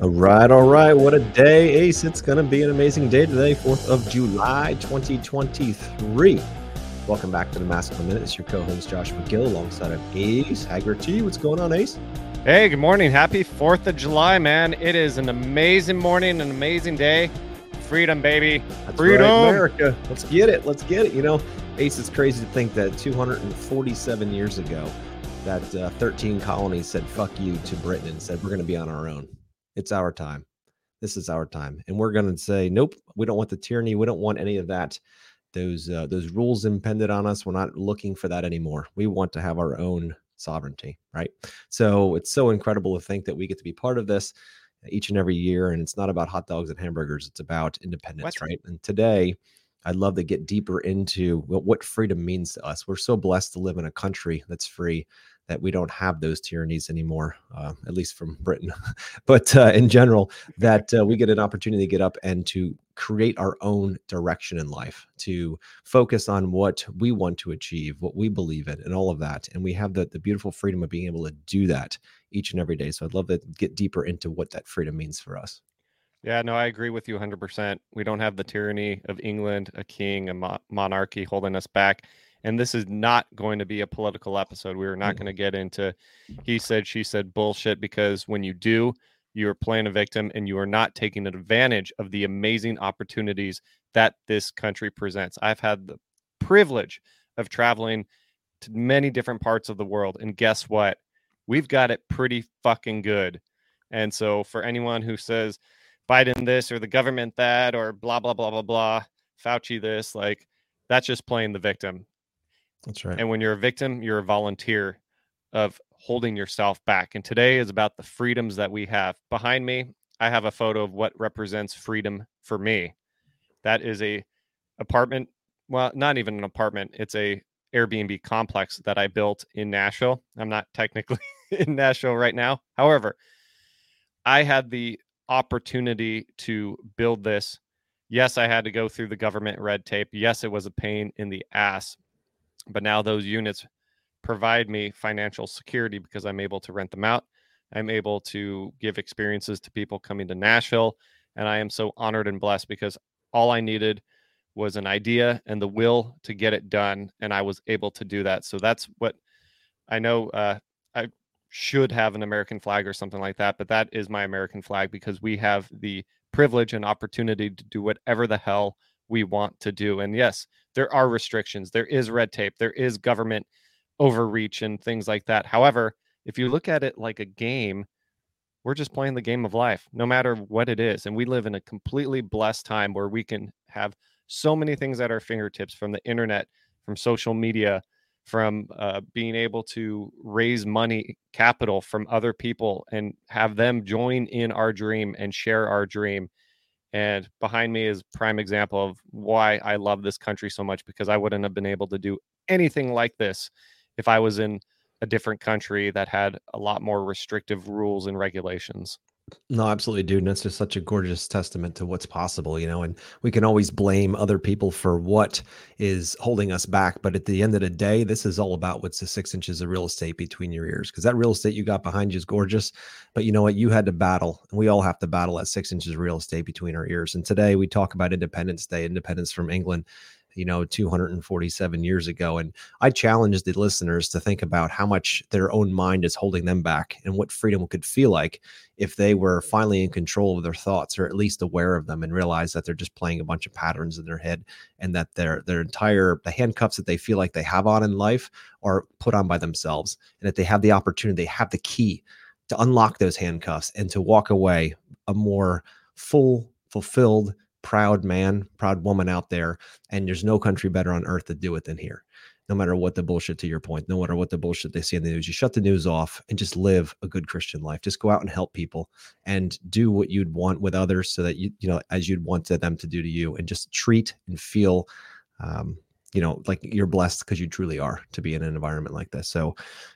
All right, all right. What a day, Ace. It's going to be an amazing day today, 4th of July, 2023. Welcome back to the Masculine Minute. It's your co host, Josh McGill, alongside of Ace Haggerty. What's going on, Ace? Hey, good morning. Happy 4th of July, man. It is an amazing morning, an amazing day. Freedom, baby. That's Freedom. right, America. Let's get it. Let's get it. You know, Ace, it's crazy to think that 247 years ago, that uh, 13 colonies said fuck you to Britain and said, we're going to be on our own. It's our time. This is our time. And we're going to say, nope, we don't want the tyranny. We don't want any of that. Those uh, those rules impended on us. We're not looking for that anymore. We want to have our own sovereignty, right? So it's so incredible to think that we get to be part of this each and every year. And it's not about hot dogs and hamburgers. It's about independence, right? And today, I'd love to get deeper into what freedom means to us. We're so blessed to live in a country that's free that we don't have those tyrannies anymore, uh, at least from Britain. but uh, in general, that uh, we get an opportunity to get up and to create our own direction in life, to focus on what we want to achieve, what we believe in, and all of that. And we have the, the beautiful freedom of being able to do that each and every day. So I'd love to get deeper into what that freedom means for us. Yeah, no, I agree with you 100%. We don't have the tyranny of England, a king, a mo- monarchy holding us back. And this is not going to be a political episode. We are not going to mm-hmm. get into he said, she said bullshit because when you do, you are playing a victim and you are not taking advantage of the amazing opportunities that this country presents. I've had the privilege of traveling to many different parts of the world. And guess what? We've got it pretty fucking good. And so for anyone who says Biden this or the government that or blah, blah, blah, blah, blah, Fauci this, like that's just playing the victim. That's right. And when you're a victim, you're a volunteer of holding yourself back. And today is about the freedoms that we have. Behind me, I have a photo of what represents freedom for me. That is a apartment, well, not even an apartment. It's a Airbnb complex that I built in Nashville. I'm not technically in Nashville right now. However, I had the opportunity to build this. Yes, I had to go through the government red tape. Yes, it was a pain in the ass. But now those units provide me financial security because I'm able to rent them out. I'm able to give experiences to people coming to Nashville. And I am so honored and blessed because all I needed was an idea and the will to get it done. And I was able to do that. So that's what I know. Uh, I should have an American flag or something like that, but that is my American flag because we have the privilege and opportunity to do whatever the hell we want to do. And yes, there are restrictions, there is red tape, there is government overreach and things like that. However, if you look at it like a game, we're just playing the game of life, no matter what it is. And we live in a completely blessed time where we can have so many things at our fingertips from the internet, from social media, from uh, being able to raise money, capital from other people and have them join in our dream and share our dream. And behind me is prime example of why I love this country so much because I wouldn't have been able to do anything like this if I was in a different country that had a lot more restrictive rules and regulations. No, absolutely, dude. And that's just such a gorgeous testament to what's possible, you know. And we can always blame other people for what is holding us back. But at the end of the day, this is all about what's the six inches of real estate between your ears. Because that real estate you got behind you is gorgeous. But you know what? You had to battle. And we all have to battle that six inches of real estate between our ears. And today we talk about Independence Day, independence from England you know 247 years ago and i challenge the listeners to think about how much their own mind is holding them back and what freedom could feel like if they were finally in control of their thoughts or at least aware of them and realize that they're just playing a bunch of patterns in their head and that their their entire the handcuffs that they feel like they have on in life are put on by themselves and that they have the opportunity they have the key to unlock those handcuffs and to walk away a more full fulfilled proud man, proud woman out there. And there's no country better on earth to do it than here. No matter what the bullshit, to your point, no matter what the bullshit they see in the news, you shut the news off and just live a good Christian life. Just go out and help people and do what you'd want with others so that you, you know, as you'd want them to do to you and just treat and feel, um, you know, like you're blessed because you truly are to be in an environment like this. So,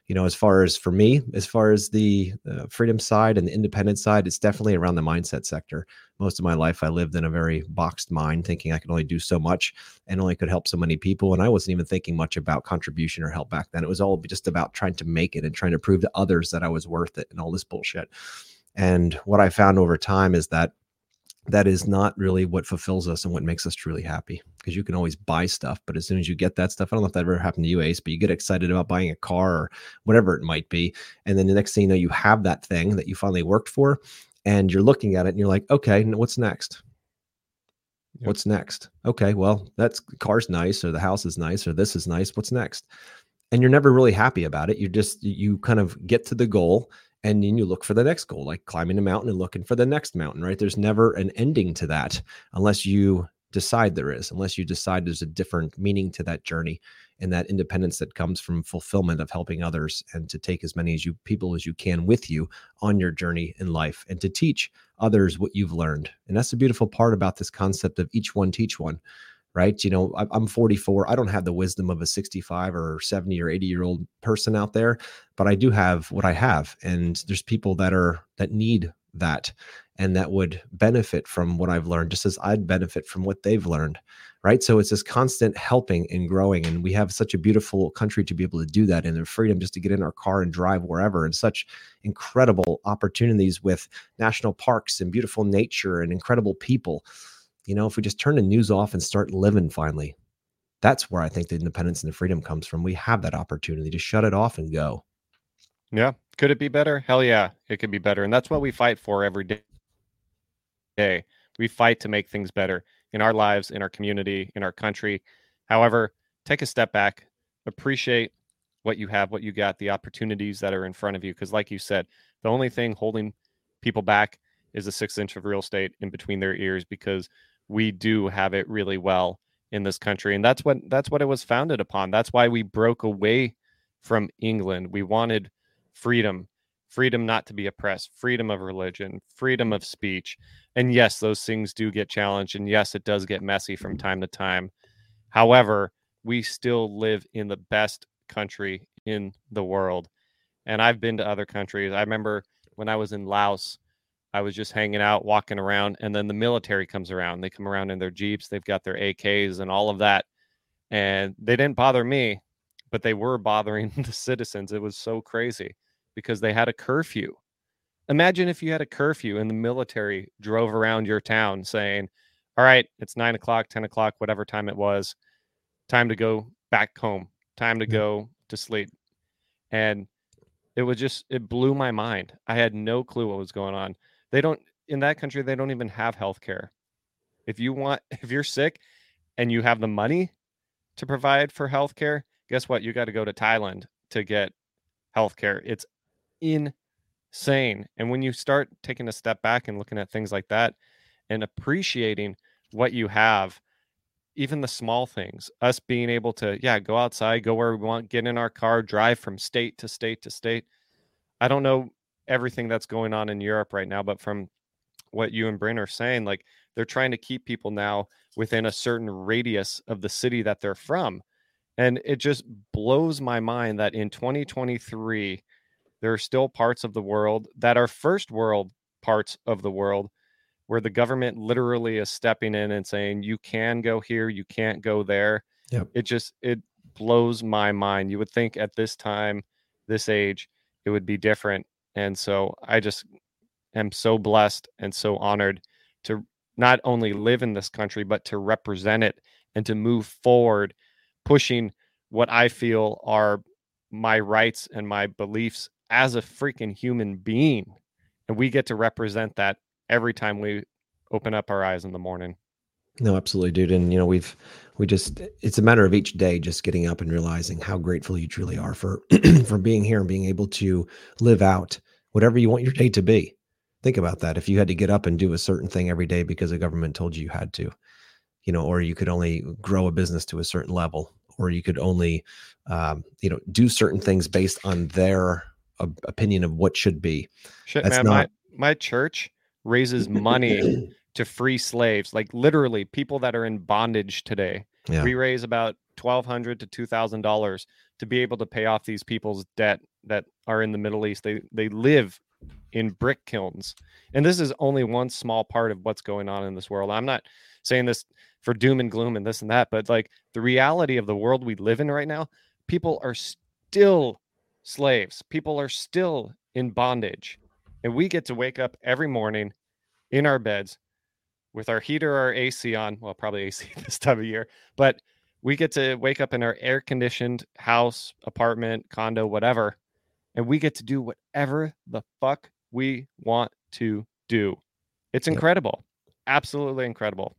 you know, as far as for me, as far as the uh, freedom side and the independent side, it's definitely around the mindset sector. Most of my life, I lived in a very boxed mind, thinking I could only do so much and only could help so many people. And I wasn't even thinking much about contribution or help back then. It was all just about trying to make it and trying to prove to others that I was worth it and all this bullshit. And what I found over time is that that is not really what fulfills us and what makes us truly happy because you can always buy stuff but as soon as you get that stuff i don't know if that ever happened to you ace but you get excited about buying a car or whatever it might be and then the next thing you know you have that thing that you finally worked for and you're looking at it and you're like okay what's next? Yep. what's next? Okay well that's car's nice or the house is nice or this is nice what's next? And you're never really happy about it you just you kind of get to the goal and then you look for the next goal like climbing a mountain and looking for the next mountain right? There's never an ending to that unless you decide there is unless you decide there's a different meaning to that journey and that independence that comes from fulfillment of helping others and to take as many as you people as you can with you on your journey in life and to teach others what you've learned. And that's the beautiful part about this concept of each one teach one right? You know, I'm 44. I don't have the wisdom of a 65 or 70 or 80 year old person out there, but I do have what I have. And there's people that are that need that and that would benefit from what I've learned, just as I'd benefit from what they've learned. Right. So it's this constant helping and growing. And we have such a beautiful country to be able to do that and the freedom just to get in our car and drive wherever and such incredible opportunities with national parks and beautiful nature and incredible people you know, if we just turn the news off and start living finally, that's where I think the independence and the freedom comes from. We have that opportunity to shut it off and go. Yeah. Could it be better? Hell yeah, it could be better. And that's what we fight for every day. We fight to make things better in our lives, in our community, in our country. However, take a step back, appreciate what you have, what you got, the opportunities that are in front of you. Because, like you said, the only thing holding people back is a six inch of real estate in between their ears because we do have it really well in this country and that's what that's what it was founded upon. That's why we broke away from england. We wanted freedom freedom not to be oppressed freedom of religion freedom of speech and yes those things do get challenged and yes it does get messy from time to time. However we still live in the best country in the world and i've been to other countries. I remember when i was in laos I was just hanging out, walking around, and then the military comes around. They come around in their jeeps. They've got their AKs and all of that, and they didn't bother me, but they were bothering the citizens. It was so crazy because they had a curfew. Imagine if you had a curfew and the military drove around your town saying, "All right, it's nine o'clock, ten o'clock, whatever time it was, time to go back home, time to mm-hmm. go to sleep," and it was just it blew my mind. I had no clue what was going on they don't in that country they don't even have health care. If you want if you're sick and you have the money to provide for health care, guess what? You got to go to Thailand to get health care. It's insane. And when you start taking a step back and looking at things like that and appreciating what you have, even the small things, us being able to, yeah, go outside, go where we want, get in our car, drive from state to state to state. I don't know everything that's going on in Europe right now, but from what you and Bryn are saying, like they're trying to keep people now within a certain radius of the city that they're from. And it just blows my mind that in 2023, there are still parts of the world that are first world parts of the world where the government literally is stepping in and saying, you can go here, you can't go there. Yep. It just, it blows my mind. You would think at this time, this age, it would be different. And so I just am so blessed and so honored to not only live in this country, but to represent it and to move forward, pushing what I feel are my rights and my beliefs as a freaking human being. And we get to represent that every time we open up our eyes in the morning. No, absolutely, dude. And you know, we've we just it's a matter of each day just getting up and realizing how grateful you truly are for for being here and being able to live out whatever you want your day to be. Think about that. If you had to get up and do a certain thing every day because the government told you you had to, you know, or you could only grow a business to a certain level, or you could only, um, you know, do certain things based on their uh, opinion of what should be. Shit, That's man, not... my my church raises money to free slaves, like literally people that are in bondage today. Yeah. We raise about twelve hundred to two thousand dollars to be able to pay off these people's debt that are in the Middle East. They they live in brick kilns. And this is only one small part of what's going on in this world. I'm not saying this for doom and gloom and this and that, but like the reality of the world we live in right now, people are still slaves. People are still in bondage. and we get to wake up every morning in our beds with our heater or our AC on. Well, probably AC this time of year, but we get to wake up in our air conditioned house, apartment, condo, whatever, and we get to do whatever the fuck we want to do. It's incredible. Yep. Absolutely incredible.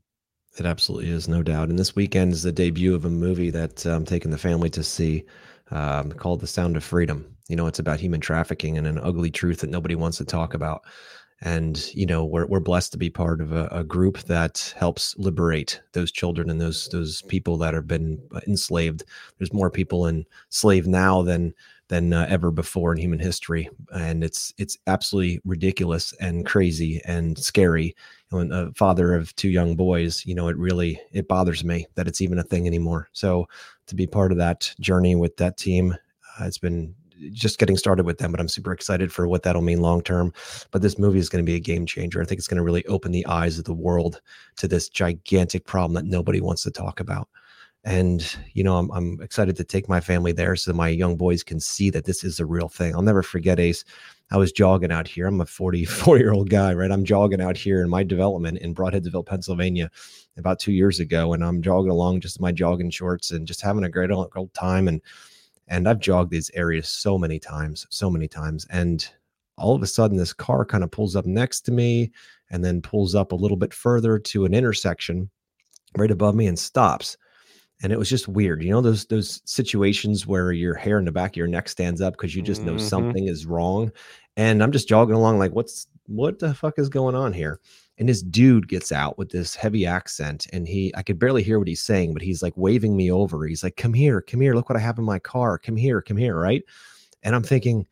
It absolutely is, no doubt. And this weekend is the debut of a movie that I'm taking the family to see um, called The Sound of Freedom. You know, it's about human trafficking and an ugly truth that nobody wants to talk about. And you know we're, we're blessed to be part of a, a, group that helps liberate those children and those those people that have been enslaved. There's more people enslaved now than than uh, ever before in human history. And it's it's absolutely ridiculous and crazy and scary. When a father of two young boys you know it really it bothers me that it's even a thing anymore. So to be part of that journey with that team uh, it's been just getting started with them, but I'm super excited for what that'll mean long term. But this movie is going to be a game changer. I think it's going to really open the eyes of the world to this gigantic problem that nobody wants to talk about. And you know, I'm I'm excited to take my family there so my young boys can see that this is a real thing. I'll never forget Ace. I was jogging out here. I'm a 44 year old guy, right? I'm jogging out here in my development in Brodheadsville, Pennsylvania, about two years ago, and I'm jogging along just my jogging shorts and just having a great old, time. And and I've jogged these areas so many times, so many times. And all of a sudden, this car kind of pulls up next to me and then pulls up a little bit further to an intersection right above me and stops. And it was just weird. You know, those those situations where your hair in the back of your neck stands up because you just know mm-hmm. something is wrong. And I'm just jogging along like, what's what the fuck is going on here? and this dude gets out with this heavy accent and he i could barely hear what he's saying but he's like waving me over he's like come here come here look what i have in my car come here come here right and i'm thinking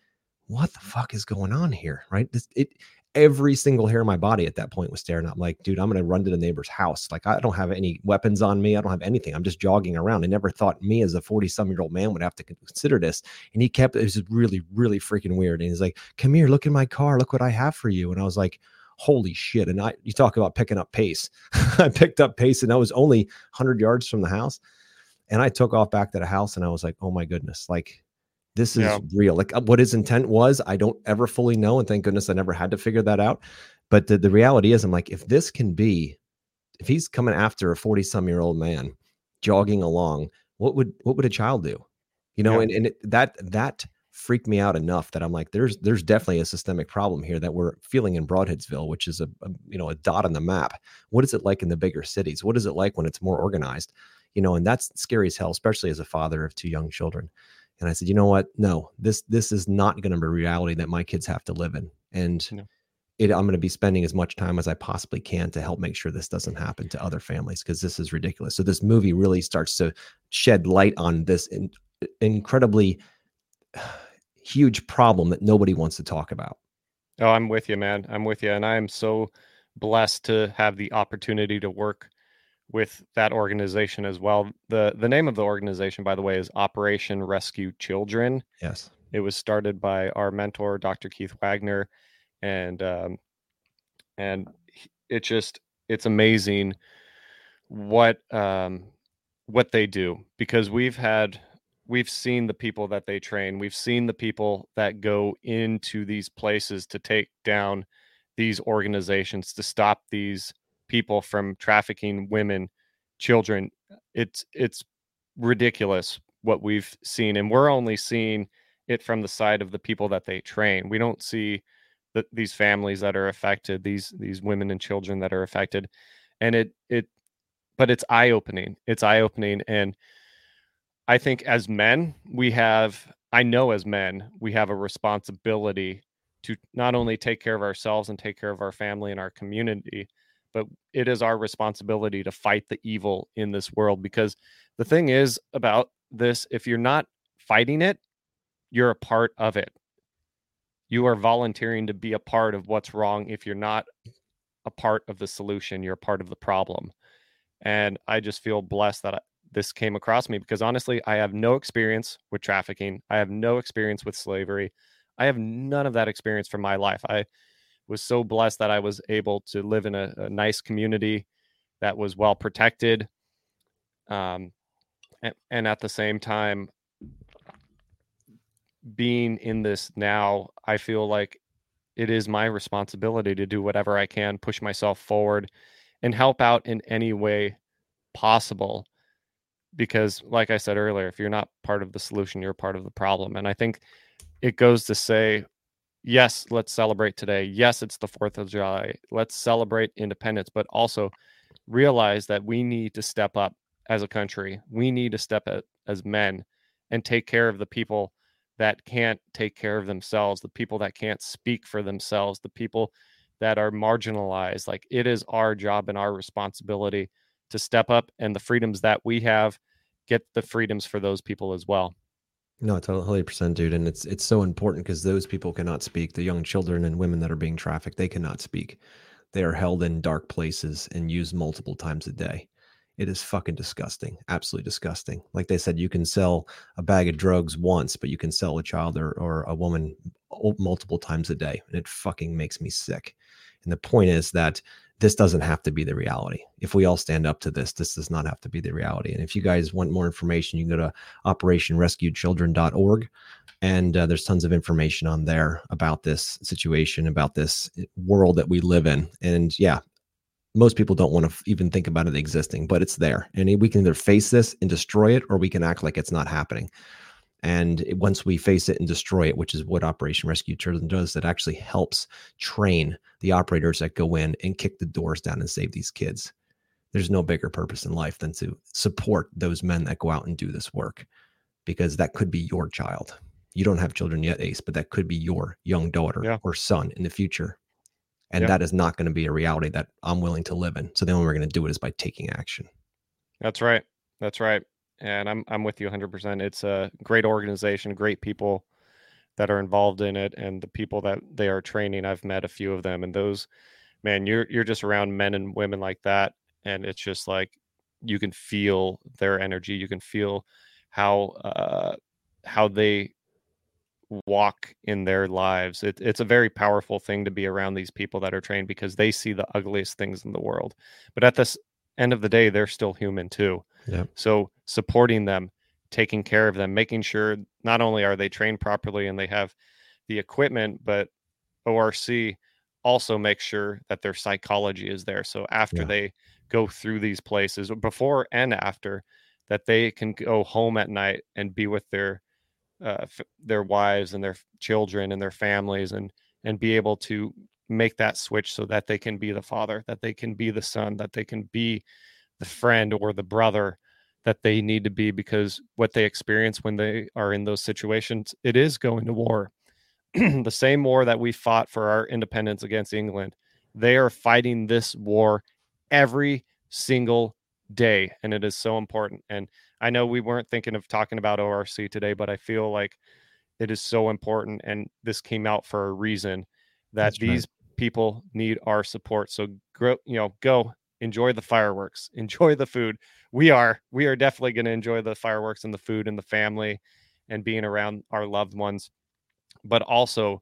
what the fuck is going on here right this it every single hair in my body at that point was staring up like dude i'm gonna run to the neighbor's house like i don't have any weapons on me i don't have anything i'm just jogging around i never thought me as a 40 some year old man would have to consider this and he kept it was really really freaking weird and he's like come here look in my car look what i have for you and i was like holy shit. And I, you talk about picking up pace. I picked up pace and I was only 100 yards from the house. And I took off back to the house and I was like, oh my goodness, like this is yeah. real. Like uh, what his intent was, I don't ever fully know. And thank goodness I never had to figure that out. But the, the reality is, I'm like, if this can be, if he's coming after a 40 some year old man jogging along, what would, what would a child do? You know, yeah. and, and it, that, that, freaked me out enough that I'm like, there's there's definitely a systemic problem here that we're feeling in Brodheadsville, which is a, a, you know a dot on the map. What is it like in the bigger cities? What is it like when it's more organized? You know, and that's scary as hell, especially as a father of two young children. And I said, you know what? No, this this is not going to be reality that my kids have to live in, and. No. It, I'm going to be spending as much time as I possibly can to help make sure this doesn't happen to other families because this is ridiculous. So this movie really starts to shed light on this in, incredibly huge problem that nobody wants to talk about. Oh, I'm with you, man. I'm with you. And I am so blessed to have the opportunity to work with that organization as well. The the name of the organization, by the way, is Operation Rescue Children. Yes. It was started by our mentor, Dr. Keith Wagner. And um, and it just it's amazing what um what they do because we've had we've seen the people that they train. We've seen the people that go into these places to take down these organizations to stop these people from trafficking women, children. Uh, it's it's ridiculous what we've seen and we're only seeing it from the side of the people that they train. We don't see the, these families that are affected, these these women and children that are affected. And it it but it's eye-opening. It's eye-opening and I think as men, we have, I know as men, we have a responsibility to not only take care of ourselves and take care of our family and our community, but it is our responsibility to fight the evil in this world. Because the thing is about this, if you're not fighting it, you're a part of it. You are volunteering to be a part of what's wrong. If you're not a part of the solution, you're a part of the problem. And I just feel blessed that this came across me because honestly, I have no experience with trafficking. I have no experience with slavery. I have none of that experience from my life. I was so blessed that I was able to live in a, a nice community that was well protected. Um, and, and at the same time, being in this now, I feel like it is my responsibility to do whatever I can, push myself forward, and help out in any way possible. Because, like I said earlier, if you're not part of the solution, you're part of the problem. And I think it goes to say, yes, let's celebrate today. Yes, it's the 4th of July. Let's celebrate independence, but also realize that we need to step up as a country. We need to step up as men and take care of the people that can't take care of themselves, the people that can't speak for themselves, the people that are marginalized. Like it is our job and our responsibility to step up and the freedoms that we have get the freedoms for those people as well. No, totally percent, dude. And it's it's so important because those people cannot speak. The young children and women that are being trafficked, they cannot speak. They are held in dark places and used multiple times a day. It is fucking disgusting. Absolutely disgusting. Like they said, you can sell a bag of drugs once, but you can sell a child or, or a woman multiple times a day. And it fucking makes me sick. And the point is that this doesn't have to be the reality. If we all stand up to this, this does not have to be the reality. And if you guys want more information, you can go to operationrescuechildren.org. And uh, there's tons of information on there about this situation, about this eh, world that we live in. And yeah, most people don't want to f- even think about it existing, but it's there. And we can either face this and destroy it, or we can act like it's not happening. And it, once we face it and destroy it, which is what Operation Rescue Children does, that actually helps train the operators that go in and kick the doors down and save these kids. There's no bigger purpose in life than to support those men that go out and do this work because that could be your child. You don't have children yet, Ace, but that could be your young daughter yeah. or son in the future and yep. that is not going to be a reality that I'm willing to live in. So the only way we're going to do it is by taking action. That's right. That's right. And I'm I'm with you 100%. It's a great organization, great people that are involved in it and the people that they are training. I've met a few of them and those man, you're you're just around men and women like that and it's just like you can feel their energy, you can feel how uh how they walk in their lives. It, it's a very powerful thing to be around these people that are trained because they see the ugliest things in the world. But at this end of the day, they're still human too. Yeah. So supporting them, taking care of them, making sure not only are they trained properly and they have the equipment, but ORC also makes sure that their psychology is there. So after yeah. they go through these places, before and after, that they can go home at night and be with their uh, f- their wives and their children and their families and and be able to make that switch so that they can be the father that they can be the son that they can be the friend or the brother that they need to be because what they experience when they are in those situations it is going to war the same war that we fought for our independence against england they are fighting this war every single day and it is so important and i know we weren't thinking of talking about orc today but i feel like it is so important and this came out for a reason that That's these right. people need our support so grow you know go enjoy the fireworks enjoy the food we are we are definitely going to enjoy the fireworks and the food and the family and being around our loved ones but also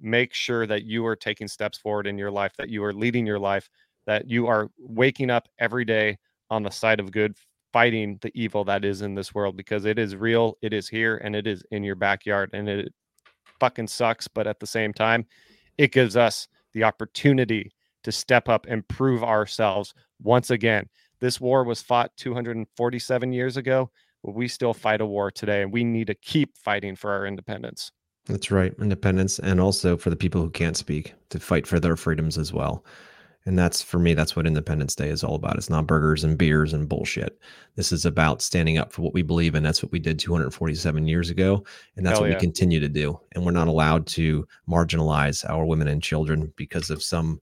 make sure that you are taking steps forward in your life that you are leading your life that you are waking up every day on the side of good fighting the evil that is in this world because it is real, it is here, and it is in your backyard. And it fucking sucks. But at the same time, it gives us the opportunity to step up and prove ourselves once again. This war was fought 247 years ago, but we still fight a war today, and we need to keep fighting for our independence. That's right, independence, and also for the people who can't speak to fight for their freedoms as well. And that's for me, that's what Independence Day is all about. It's not burgers and beers and bullshit. This is about standing up for what we believe in. That's what we did 247 years ago. And that's Hell what yeah. we continue to do. And we're not allowed to marginalize our women and children because of some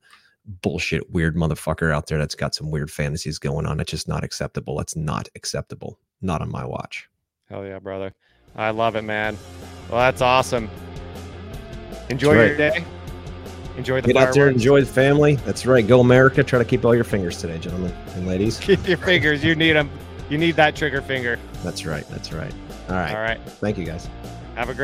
bullshit weird motherfucker out there that's got some weird fantasies going on. It's just not acceptable. That's not acceptable. Not on my watch. Hell yeah, brother. I love it, man. Well, that's awesome. Enjoy right. your day. Enjoy the Get fireworks. out there, enjoy the family. That's right. Go America. Try to keep all your fingers today, gentlemen and ladies. Keep your fingers. You need them. You need that trigger finger. That's right. That's right. All right. All right. Thank you, guys. Have a great